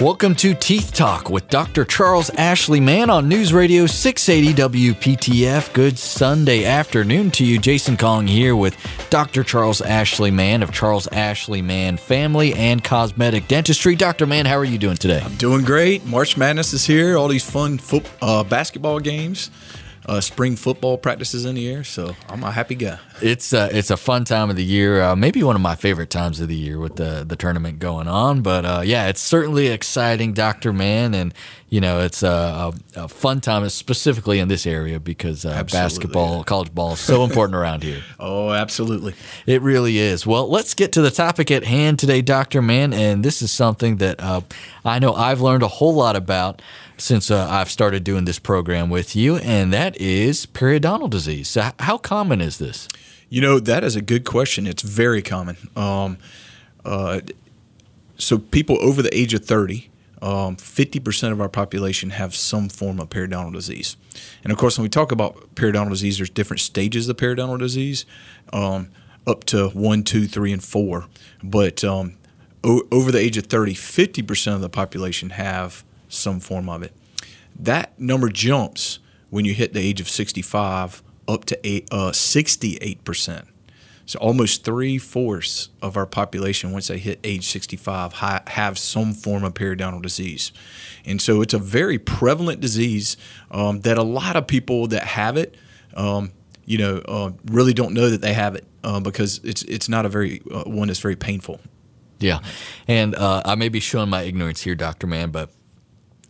Welcome to Teeth Talk with Dr. Charles Ashley Mann on News Radio 680 WPTF. Good Sunday afternoon to you. Jason Kong here with Dr. Charles Ashley Mann of Charles Ashley Mann Family and Cosmetic Dentistry. Dr. Mann, how are you doing today? I'm doing great. March Madness is here. All these fun foot, uh, basketball games uh, spring football practices in the air. So I'm a happy guy. It's uh, it's a fun time of the year. Uh, maybe one of my favorite times of the year with the the tournament going on. But uh, yeah, it's certainly exciting, Doctor Mann, and you know it's a, a, a, fun time, specifically in this area because uh, basketball, college ball is so important around here. Oh, absolutely, it really is. Well, let's get to the topic at hand today, Doctor Mann, and this is something that uh, I know I've learned a whole lot about since uh, I've started doing this program with you, and that is periodontal disease. So, how common is this? You know, that is a good question. It's very common. Um, uh, so, people over the age of 30, um, 50% of our population have some form of periodontal disease. And of course, when we talk about periodontal disease, there's different stages of periodontal disease, um, up to one, two, three, and four. But um, o- over the age of 30, 50% of the population have some form of it. That number jumps when you hit the age of 65 up to uh, 68%. So almost three fourths of our population, once they hit age 65, have some form of periodontal disease. And so it's a very prevalent disease um, that a lot of people that have it, um, you know, uh, really don't know that they have it uh, because it's it's not a very uh, one that's very painful. Yeah, and uh, I may be showing my ignorance here, Doctor Mann, but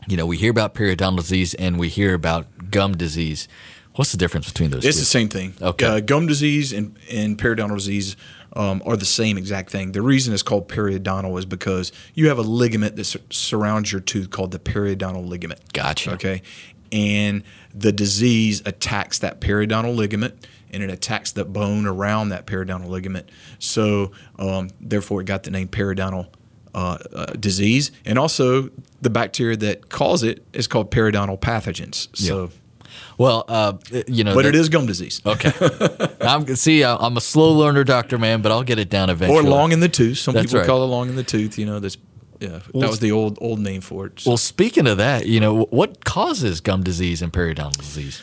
you know, we hear about periodontal disease and we hear about gum disease. What's the difference between those? It's two? the same thing. Okay. Uh, gum disease and, and periodontal disease um, are the same exact thing. The reason it's called periodontal is because you have a ligament that sur- surrounds your tooth called the periodontal ligament. Gotcha. Okay. And the disease attacks that periodontal ligament and it attacks the bone around that periodontal ligament. So, um, therefore, it got the name periodontal uh, uh, disease, and also the bacteria that cause it is called periodontal pathogens. So. Well, uh, you know, but that, it is gum disease. Okay, I'm see. I'm a slow learner, Doctor Mann, but I'll get it down eventually. Or long in the tooth. Some that's people right. call it long in the tooth. You know, that's yeah, well, that was the old old name for it. So. Well, speaking of that, you know, what causes gum disease and periodontal disease?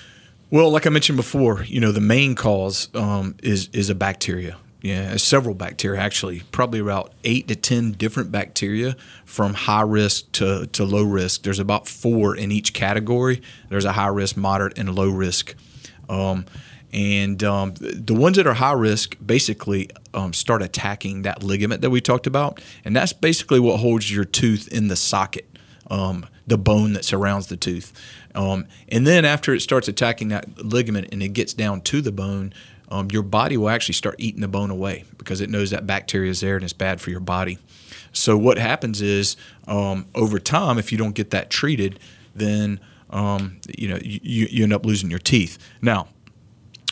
Well, like I mentioned before, you know, the main cause um, is is a bacteria. Yeah, several bacteria actually, probably about eight to ten different bacteria from high risk to, to low risk. There's about four in each category. There's a high risk, moderate, and low risk. Um, and um, the ones that are high risk basically um, start attacking that ligament that we talked about, and that's basically what holds your tooth in the socket, um, the bone that surrounds the tooth. Um, and then after it starts attacking that ligament and it gets down to the bone, um, your body will actually start eating the bone away because it knows that bacteria is there and it's bad for your body. So what happens is um, over time, if you don't get that treated, then um, you know you, you end up losing your teeth. Now,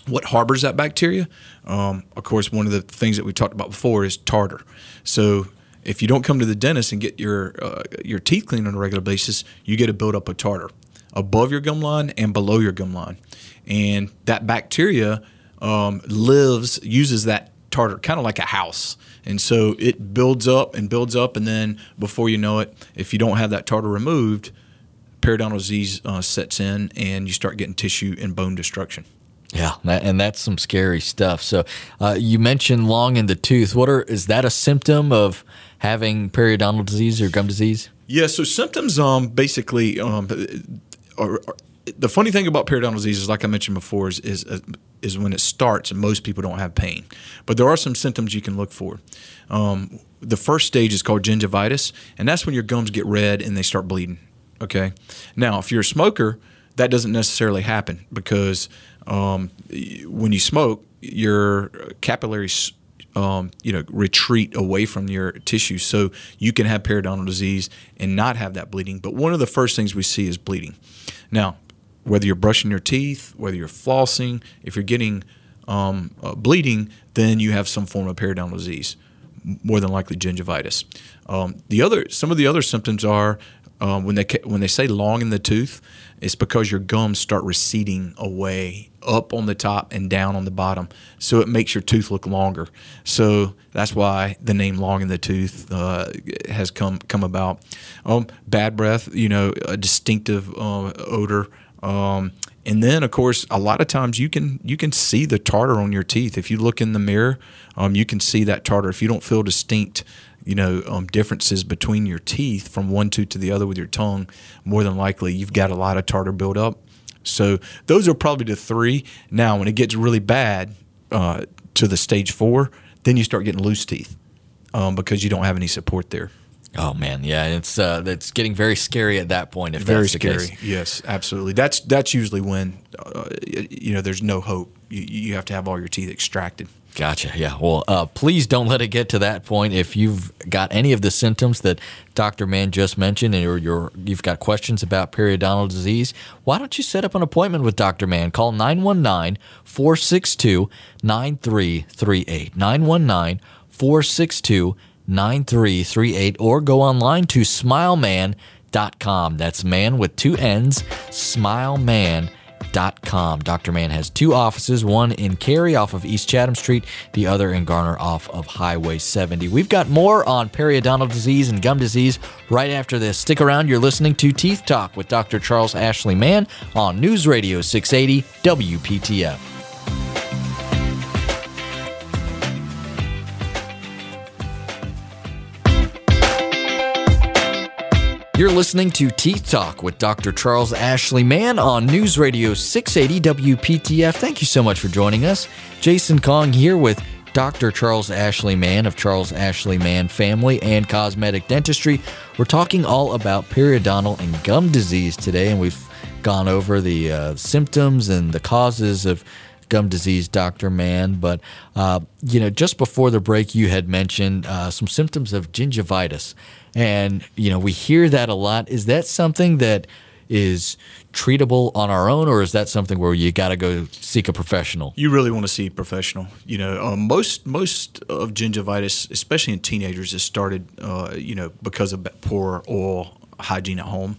what harbors that bacteria? Um, of course, one of the things that we talked about before is tartar. So if you don't come to the dentist and get your uh, your teeth cleaned on a regular basis, you get a buildup of tartar above your gum line and below your gum line, and that bacteria um, lives uses that tartar kind of like a house and so it builds up and builds up and then before you know it if you don't have that tartar removed periodontal disease uh, sets in and you start getting tissue and bone destruction yeah, and that's some scary stuff. So, uh, you mentioned long in the tooth. What are is that a symptom of having periodontal disease or gum disease? Yeah. So symptoms, um, basically, um, are, are, the funny thing about periodontal disease is, like I mentioned before, is is, uh, is when it starts, and most people don't have pain. But there are some symptoms you can look for. Um, the first stage is called gingivitis, and that's when your gums get red and they start bleeding. Okay. Now, if you're a smoker, that doesn't necessarily happen because um, when you smoke, your capillaries um, you know, retreat away from your tissue. So you can have periodontal disease and not have that bleeding. But one of the first things we see is bleeding. Now, whether you're brushing your teeth, whether you're flossing, if you're getting um, uh, bleeding, then you have some form of periodontal disease, more than likely gingivitis. Um, the other, some of the other symptoms are um, when they when they say long in the tooth, it's because your gums start receding away up on the top and down on the bottom, so it makes your tooth look longer. So that's why the name "long in the tooth" uh, has come come about. Um, bad breath, you know, a distinctive uh, odor. Um, and then, of course, a lot of times you can you can see the tartar on your teeth. If you look in the mirror, um, you can see that tartar. If you don't feel distinct you know um, differences between your teeth from one tooth to the other with your tongue, more than likely you've got a lot of tartar buildup. So those are probably the three. Now, when it gets really bad uh, to the stage four, then you start getting loose teeth um, because you don't have any support there. Oh man, yeah, it's uh, it's getting very scary at that point. If very scary, case. yes, absolutely. That's that's usually when uh, you know there's no hope. You, you have to have all your teeth extracted. Gotcha. Yeah. Well, uh, please don't let it get to that point. If you've got any of the symptoms that Dr. Mann just mentioned, and you're, you're, you've got questions about periodontal disease, why don't you set up an appointment with Dr. Mann? Call 919 462 9338. 919 462 9338, or go online to smilemann.com. That's man with two N's, smilemann.com com. Dr. Mann has two offices, one in Cary off of East Chatham Street, the other in Garner off of Highway 70. We've got more on periodontal disease and gum disease right after this. Stick around. You're listening to Teeth Talk with Dr. Charles Ashley Mann on News Radio 680 WPTF. You're listening to Teeth Talk with Dr. Charles Ashley Mann on News Radio 680 WPTF. Thank you so much for joining us. Jason Kong here with Dr. Charles Ashley Mann of Charles Ashley Mann Family and Cosmetic Dentistry. We're talking all about periodontal and gum disease today, and we've gone over the uh, symptoms and the causes of gum disease, Dr. Mann. But, uh, you know, just before the break, you had mentioned uh, some symptoms of gingivitis. And, you know, we hear that a lot. Is that something that is treatable on our own, or is that something where you got to go seek a professional? You really want to see a professional. You know, um, most most of gingivitis, especially in teenagers, is started, uh, you know, because of poor oral hygiene at home.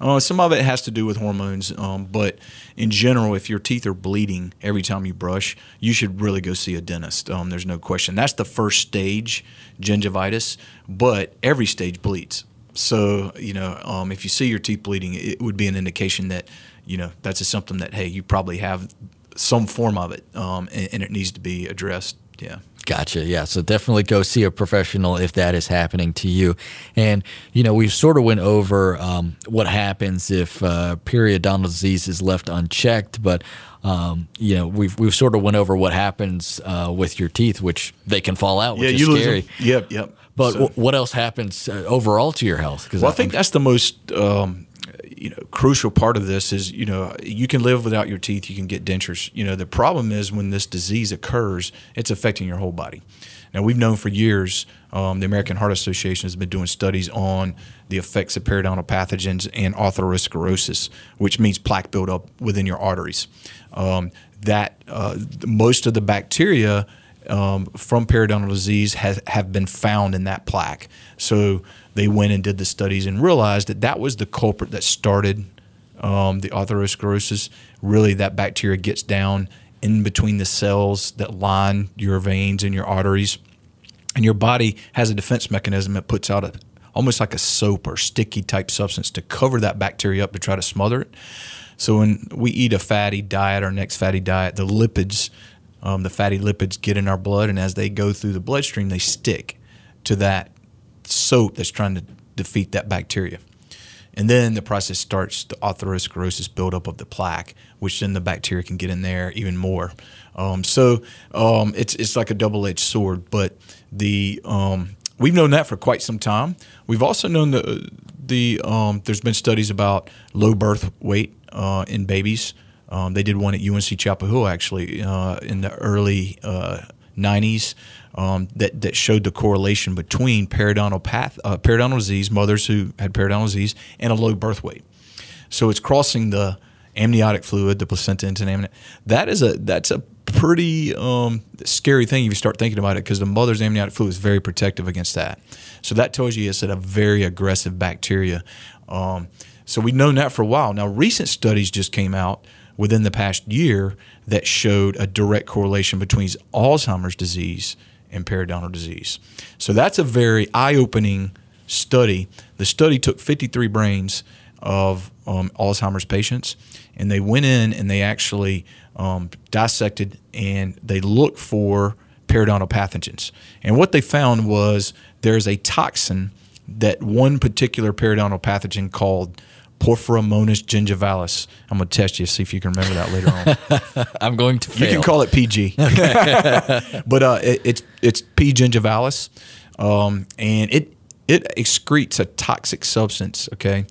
Uh, some of it has to do with hormones, um, but in general, if your teeth are bleeding every time you brush, you should really go see a dentist. Um, there's no question. That's the first stage, gingivitis, but every stage bleeds. So, you know, um, if you see your teeth bleeding, it would be an indication that, you know, that's a symptom that, hey, you probably have some form of it um, and, and it needs to be addressed. Yeah. Gotcha. Yeah. So definitely go see a professional if that is happening to you. And you know, we sort of went over um, what happens if uh, periodontal disease is left unchecked, but um, you know, we've we've sort of went over what happens uh, with your teeth, which they can fall out, which yeah, is scary. Yep. Yep. But so. w- what else happens uh, overall to your health? Because well, I, I think that's the most um, you know crucial part of this is you know you can live without your teeth you can get dentures. You know the problem is when this disease occurs it's affecting your whole body. Now we've known for years um, the american heart association has been doing studies on the effects of periodontal pathogens and atherosclerosis which means plaque buildup within your arteries. Um, that uh, most of the bacteria um, from periodontal disease has have been found in that plaque. So they went and did the studies and realized that that was the culprit that started um, the atherosclerosis. Really, that bacteria gets down in between the cells that line your veins and your arteries. And your body has a defense mechanism that puts out a, almost like a soap or sticky type substance to cover that bacteria up to try to smother it. So when we eat a fatty diet, our next fatty diet, the lipids, um, the fatty lipids get in our blood, and as they go through the bloodstream, they stick to that soap that's trying to defeat that bacteria. And then the process starts the atherosclerosis buildup of the plaque, which then the bacteria can get in there even more. Um, so um, it's it's like a double edged sword. But the um, we've known that for quite some time. We've also known the the um, there's been studies about low birth weight uh, in babies. Um, they did one at UNC Chapel Hill actually uh, in the early uh, 90s um, that, that showed the correlation between periodontal path, uh, periodontal disease, mothers who had periodontal disease, and a low birth weight. So it's crossing the amniotic fluid, the placenta into amniotic. That is a that's a pretty um, scary thing if you start thinking about it because the mother's amniotic fluid is very protective against that. So that tells you it's a very aggressive bacteria. Um, so we've known that for a while. Now, recent studies just came out within the past year that showed a direct correlation between Alzheimer's disease and periodontal disease. So that's a very eye opening study. The study took 53 brains of um, Alzheimer's patients, and they went in and they actually um, dissected and they looked for periodontal pathogens. And what they found was there's a toxin that one particular periodontal pathogen called Porphyromonas gingivalis. I'm going to test you, see if you can remember that later on. I'm going to fail. You can call it PG. but uh, it, it's, it's P. gingivalis. Um, and it, it excretes a toxic substance, okay?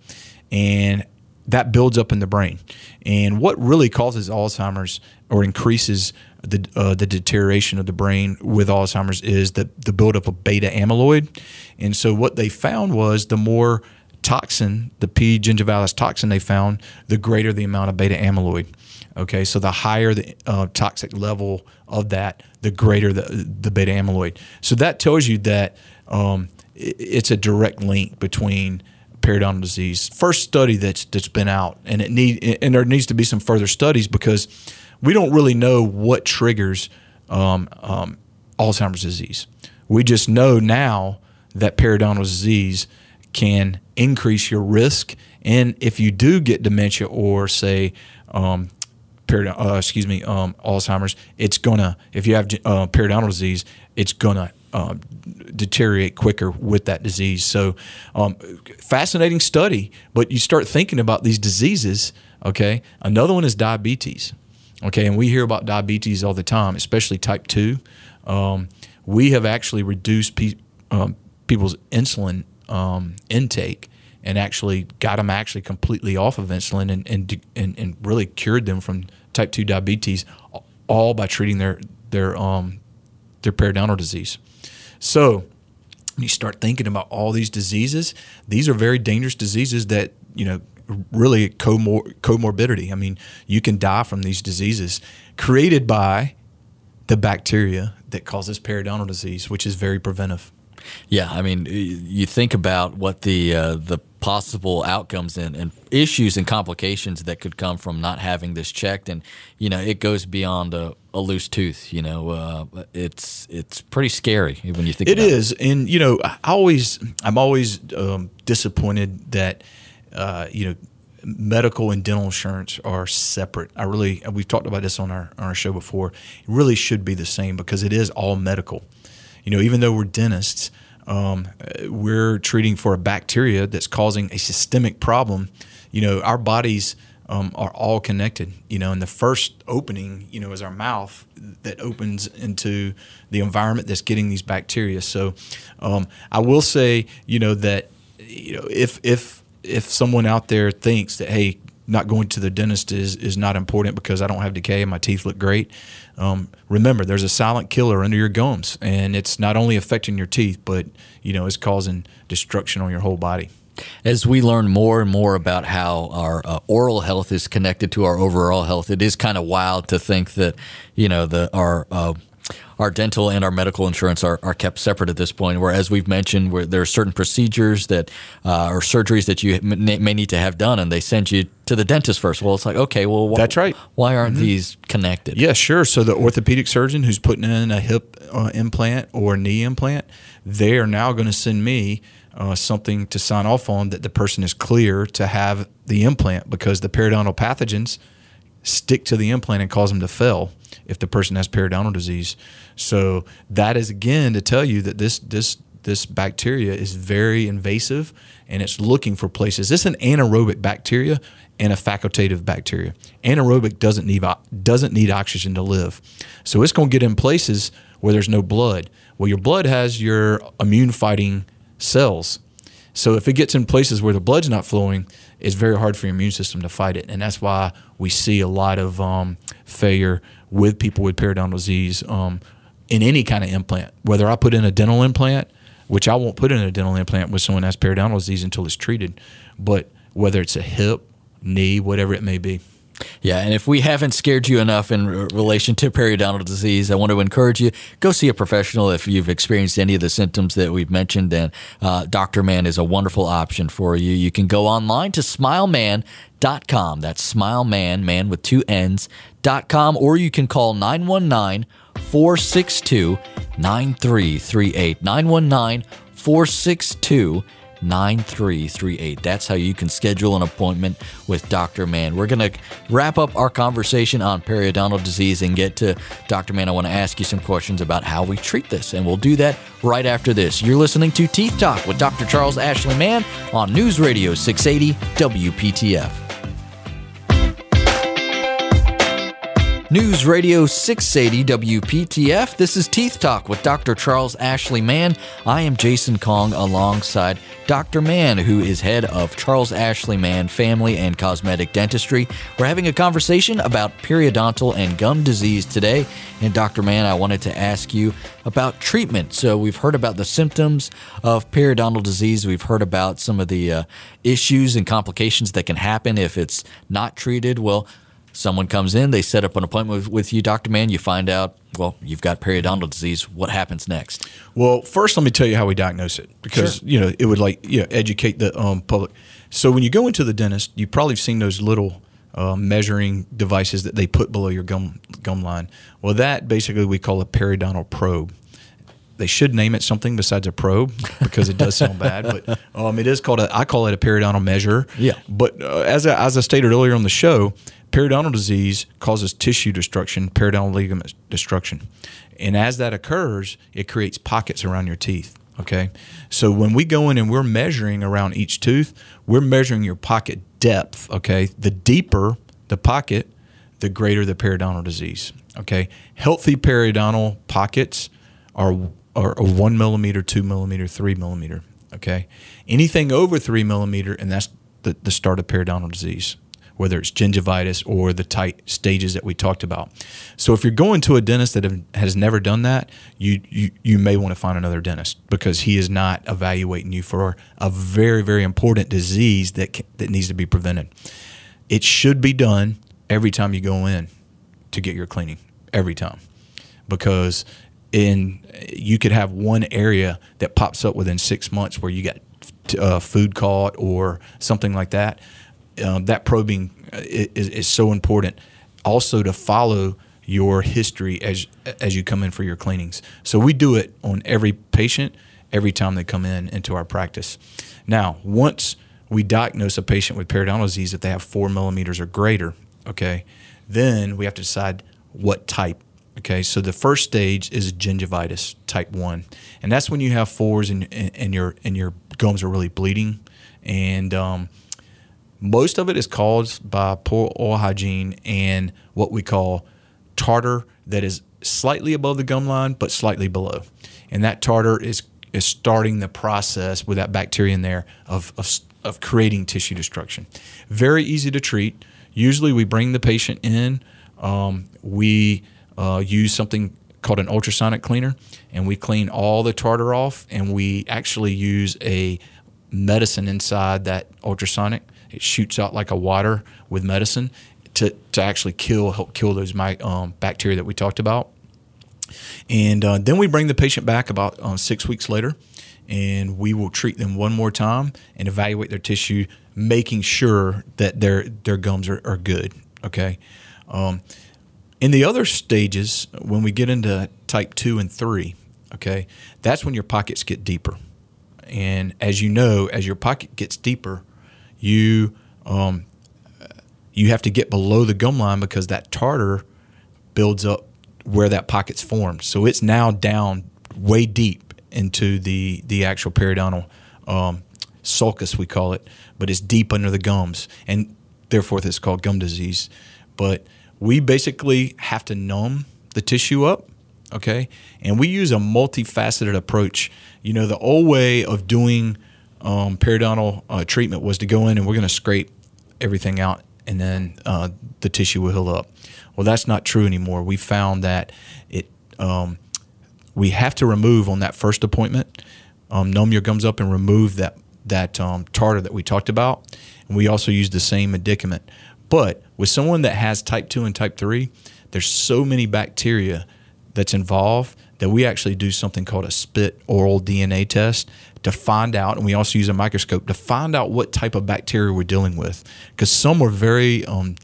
And that builds up in the brain. And what really causes Alzheimer's or increases the, uh, the deterioration of the brain with Alzheimer's is the, the buildup of beta amyloid. And so what they found was the more toxin, the P. gingivalis toxin they found, the greater the amount of beta amyloid. Okay, so the higher the uh, toxic level of that, the greater the, the beta amyloid. So that tells you that um, it's a direct link between periodontal disease. First study that's that's been out, and it need and there needs to be some further studies because we don't really know what triggers um, um, Alzheimer's disease. We just know now that periodontal disease can increase your risk, and if you do get dementia or say um, period, uh, excuse me, um, Alzheimer's, it's gonna if you have uh, periodontal disease, it's gonna uh, deteriorate quicker with that disease. So, um, fascinating study. But you start thinking about these diseases. Okay, another one is diabetes. Okay, and we hear about diabetes all the time, especially type two. Um, we have actually reduced pe- um, people's insulin um, intake and actually got them actually completely off of insulin and, and, and, and really cured them from type 2 diabetes all by treating their their um, their periodontal disease. So you start thinking about all these diseases, these are very dangerous diseases that, you know, really comor- comorbidity. I mean, you can die from these diseases created by the bacteria that causes periodontal disease, which is very preventive. Yeah, I mean, you think about what the uh, the possible outcomes and, and, issues and complications that could come from not having this checked, and you know, it goes beyond a, a loose tooth. You know, uh, it's it's pretty scary when you think. It is, it. and you know, I always I'm always um, disappointed that uh, you know medical and dental insurance are separate. I really we've talked about this on our on our show before. It really should be the same because it is all medical you know, even though we're dentists, um, we're treating for a bacteria that's causing a systemic problem. You know, our bodies um, are all connected. You know, and the first opening, you know, is our mouth that opens into the environment that's getting these bacteria. So, um, I will say, you know, that you know, if if if someone out there thinks that hey, not going to the dentist is is not important because I don't have decay and my teeth look great. Um, remember, there's a silent killer under your gums, and it's not only affecting your teeth, but you know it's causing destruction on your whole body. As we learn more and more about how our uh, oral health is connected to our overall health, it is kind of wild to think that you know the our uh, our dental and our medical insurance are, are kept separate at this point. Where, as we've mentioned, where there are certain procedures that uh, or surgeries that you may need to have done, and they send you to the dentist first. Well, it's like, okay, well, wh- that's right. Why aren't mm-hmm. these connected? Yeah, sure. So the orthopedic surgeon who's putting in a hip uh, implant or knee implant, they are now going to send me. Uh, something to sign off on that the person is clear to have the implant because the periodontal pathogens stick to the implant and cause them to fail if the person has periodontal disease. So that is again to tell you that this this this bacteria is very invasive and it's looking for places. This is an anaerobic bacteria and a facultative bacteria. Anaerobic doesn't need doesn't need oxygen to live, so it's going to get in places where there's no blood. Well, your blood has your immune fighting cells. So if it gets in places where the blood's not flowing, it's very hard for your immune system to fight it, and that's why we see a lot of um, failure with people with periodontal disease um, in any kind of implant. Whether I put in a dental implant, which I won't put in a dental implant with someone has periodontal disease until it's treated, but whether it's a hip, knee, whatever it may be. Yeah, and if we haven't scared you enough in relation to periodontal disease, I want to encourage you go see a professional if you've experienced any of the symptoms that we've mentioned. And uh, Doctor Mann is a wonderful option for you. You can go online to smilemann.com. That's smilemann, man with two N's, dot com, or you can call 919 462 9338. 919 462 9338. That's how you can schedule an appointment with Dr. Mann. We're going to wrap up our conversation on periodontal disease and get to Dr. Mann. I want to ask you some questions about how we treat this, and we'll do that right after this. You're listening to Teeth Talk with Dr. Charles Ashley Mann on News Radio 680 WPTF. News Radio 680 WPTF. This is Teeth Talk with Dr. Charles Ashley Mann. I am Jason Kong alongside Dr. Mann, who is head of Charles Ashley Mann Family and Cosmetic Dentistry. We're having a conversation about periodontal and gum disease today. And Dr. Mann, I wanted to ask you about treatment. So we've heard about the symptoms of periodontal disease. We've heard about some of the uh, issues and complications that can happen if it's not treated. Well, someone comes in, they set up an appointment with, with, you, Dr. Mann, you find out, well, you've got periodontal disease. What happens next? Well, first, let me tell you how we diagnose it because, sure. you know, it would like, you know, educate the um, public. So when you go into the dentist, you've probably seen those little uh, measuring devices that they put below your gum, gum line. Well, that basically we call a periodontal probe. They should name it something besides a probe because it does sound bad, but um, it is called a. I call it a periodontal measure. Yeah. But uh, as I, as I stated earlier on the show, periodontal disease causes tissue destruction, periodontal ligament destruction. And as that occurs, it creates pockets around your teeth. Okay. So when we go in and we're measuring around each tooth, we're measuring your pocket depth. Okay. The deeper the pocket, the greater the periodontal disease. Okay. Healthy periodontal pockets are, are one millimeter, two millimeter, three millimeter. Okay. Anything over three millimeter, and that's the, the start of periodontal disease whether it's gingivitis or the tight stages that we talked about. So if you're going to a dentist that have, has never done that, you, you you may want to find another dentist because he is not evaluating you for a very very important disease that that needs to be prevented. It should be done every time you go in to get your cleaning every time because in you could have one area that pops up within six months where you got uh, food caught or something like that um, that probing uh, is, is so important. Also, to follow your history as as you come in for your cleanings. So we do it on every patient every time they come in into our practice. Now, once we diagnose a patient with periodontal disease if they have four millimeters or greater, okay, then we have to decide what type. Okay, so the first stage is gingivitis type one, and that's when you have fours and, and your and your gums are really bleeding, and um, most of it is caused by poor oral hygiene and what we call tartar that is slightly above the gum line but slightly below. And that tartar is is starting the process with that bacteria in there of, of, of creating tissue destruction. Very easy to treat. Usually, we bring the patient in. Um, we uh, use something called an ultrasonic cleaner, and we clean all the tartar off. And we actually use a medicine inside that ultrasonic it shoots out like a water with medicine to, to actually kill help kill those um, bacteria that we talked about. And uh, then we bring the patient back about uh, six weeks later, and we will treat them one more time and evaluate their tissue, making sure that their their gums are, are good. Okay. Um, in the other stages, when we get into type two and three, okay, that's when your pockets get deeper. And as you know, as your pocket gets deeper, you um, you have to get below the gum line because that tartar builds up where that pocket's formed. So it's now down way deep into the the actual periodontal um, sulcus we call it, but it's deep under the gums, and therefore it's called gum disease. But we basically have to numb the tissue up, okay, and we use a multifaceted approach. You know, the old way of doing um, periodontal uh, treatment was to go in and we're going to scrape everything out and then uh, the tissue will heal up. Well, that's not true anymore. We found that it um, we have to remove on that first appointment, um, numb your gums up and remove that that um, tartar that we talked about. And we also use the same medicament. But with someone that has type 2 and type 3, there's so many bacteria that's involved that we actually do something called a spit oral DNA test to find out, and we also use a microscope to find out what type of bacteria we're dealing with. Because some are very, um,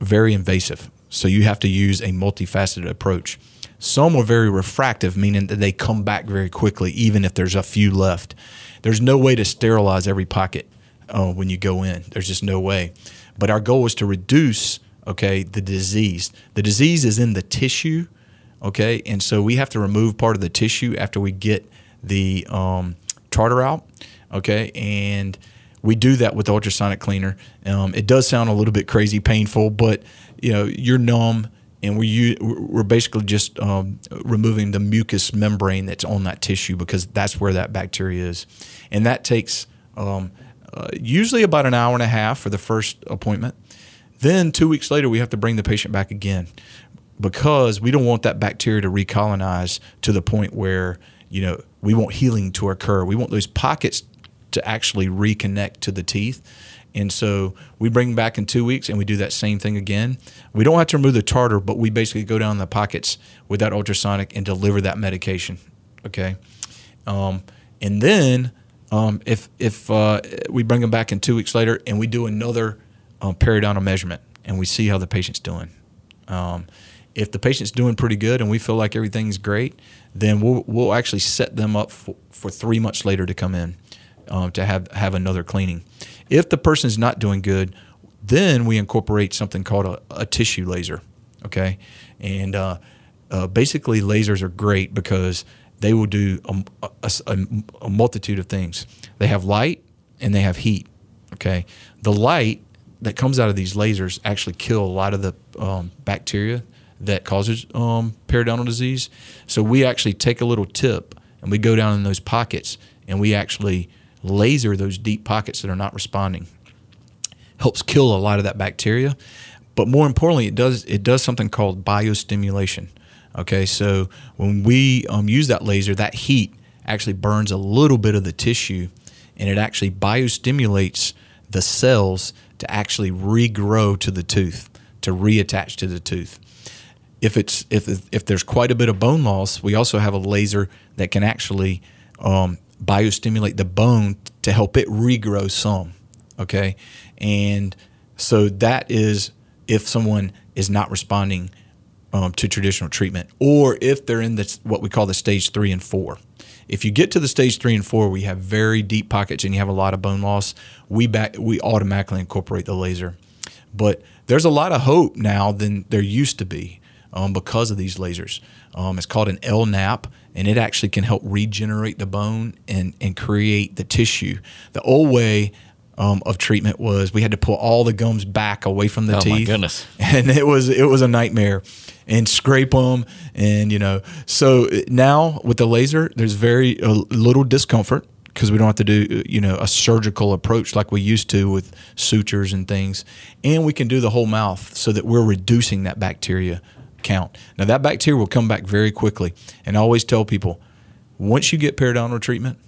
very invasive. So you have to use a multifaceted approach. Some are very refractive, meaning that they come back very quickly, even if there's a few left. There's no way to sterilize every pocket uh, when you go in. There's just no way. But our goal is to reduce, okay, the disease. The disease is in the tissue, okay, and so we have to remove part of the tissue after we get the um, tartar out, okay, and we do that with ultrasonic cleaner. Um, it does sound a little bit crazy, painful, but you know you're numb, and we we're basically just um, removing the mucous membrane that's on that tissue because that's where that bacteria is, and that takes um, uh, usually about an hour and a half for the first appointment. Then two weeks later, we have to bring the patient back again because we don't want that bacteria to recolonize to the point where you know we want healing to occur. We want those pockets to actually reconnect to the teeth. And so we bring them back in two weeks and we do that same thing again. We don't have to remove the tartar, but we basically go down the pockets with that ultrasonic and deliver that medication. Okay. Um, and then um, if if uh, we bring them back in two weeks later and we do another um, periodontal measurement and we see how the patient's doing. Um, if the patient's doing pretty good and we feel like everything's great, then we'll, we'll actually set them up for, for three months later to come in um, to have, have another cleaning. If the person's not doing good, then we incorporate something called a, a tissue laser. Okay. And uh, uh, basically, lasers are great because they will do a, a, a, multitude of things. They have light and they have heat. Okay, the light that comes out of these lasers actually kill a lot of the um, bacteria that causes um, periodontal disease. So we actually take a little tip and we go down in those pockets and we actually laser those deep pockets that are not responding. Helps kill a lot of that bacteria, but more importantly, it does it does something called biostimulation. Okay, so when we um, use that laser, that heat actually burns a little bit of the tissue and it actually biostimulates the cells to actually regrow to the tooth, to reattach to the tooth. If it's if if there's quite a bit of bone loss, we also have a laser that can actually um, biostimulate the bone to help it regrow some. Okay, and so that is if someone is not responding um, to traditional treatment, or if they're in the, what we call the stage three and four. If you get to the stage three and four, we have very deep pockets and you have a lot of bone loss. We back we automatically incorporate the laser, but there's a lot of hope now than there used to be um, because of these lasers. Um, it's called an LANAP, and it actually can help regenerate the bone and and create the tissue. The old way um, of treatment was we had to pull all the gums back away from the oh teeth. my goodness! And it was it was a nightmare, and scrape them, and you know. So now with the laser, there's very a little discomfort because we don't have to do you know a surgical approach like we used to with sutures and things, and we can do the whole mouth so that we're reducing that bacteria count. Now that bacteria will come back very quickly, and I always tell people once you get periodontal treatment,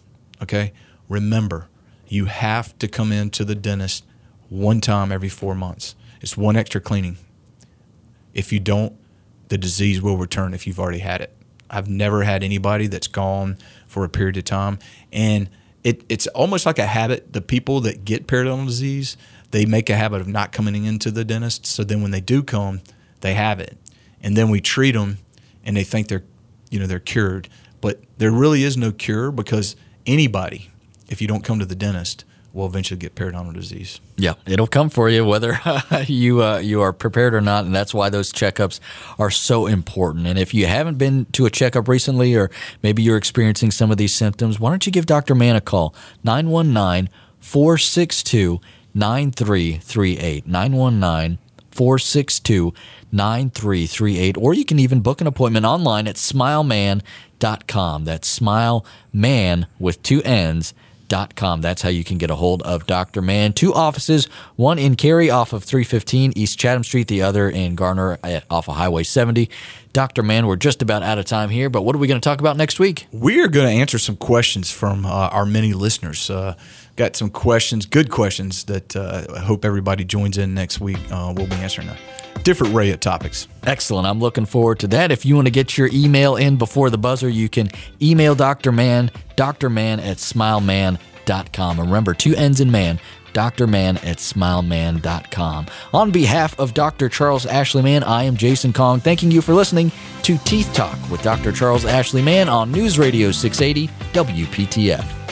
okay, remember you have to come into the dentist one time every four months. It's one extra cleaning. If you don't, the disease will return if you've already had it. I've never had anybody that's gone for a period of time. And it, it's almost like a habit. The people that get periodontal disease, they make a habit of not coming into the dentist. So then when they do come, they have it. And then we treat them and they think they're, you know, they're cured. But there really is no cure because anybody if you don't come to the dentist, will eventually get periodontal disease. Yeah, it'll come for you whether you uh, you are prepared or not, and that's why those checkups are so important. And if you haven't been to a checkup recently, or maybe you're experiencing some of these symptoms, why don't you give Dr. Mann a call 919 462 9338 919 462 9338 or you can even book an appointment online at smilemann.com. That's smilemann with two N's Dot Com. That's how you can get a hold of Dr. Mann. Two offices, one in Cary off of 315 East Chatham Street, the other in Garner at, off of Highway 70. Dr. Mann, we're just about out of time here, but what are we going to talk about next week? We are going to answer some questions from uh, our many listeners. Uh, got some questions, good questions that uh, I hope everybody joins in next week. Uh, we'll be answering a different array of topics. Excellent. I'm looking forward to that. If you want to get your email in before the buzzer, you can email Dr. Mann, drmann at smilemann.com. Remember, two N's in man, drmann at smilemann.com. On behalf of Dr. Charles Ashley Mann, I am Jason Kong, thanking you for listening to Teeth Talk with Dr. Charles Ashley Mann on News Radio 680 WPTF.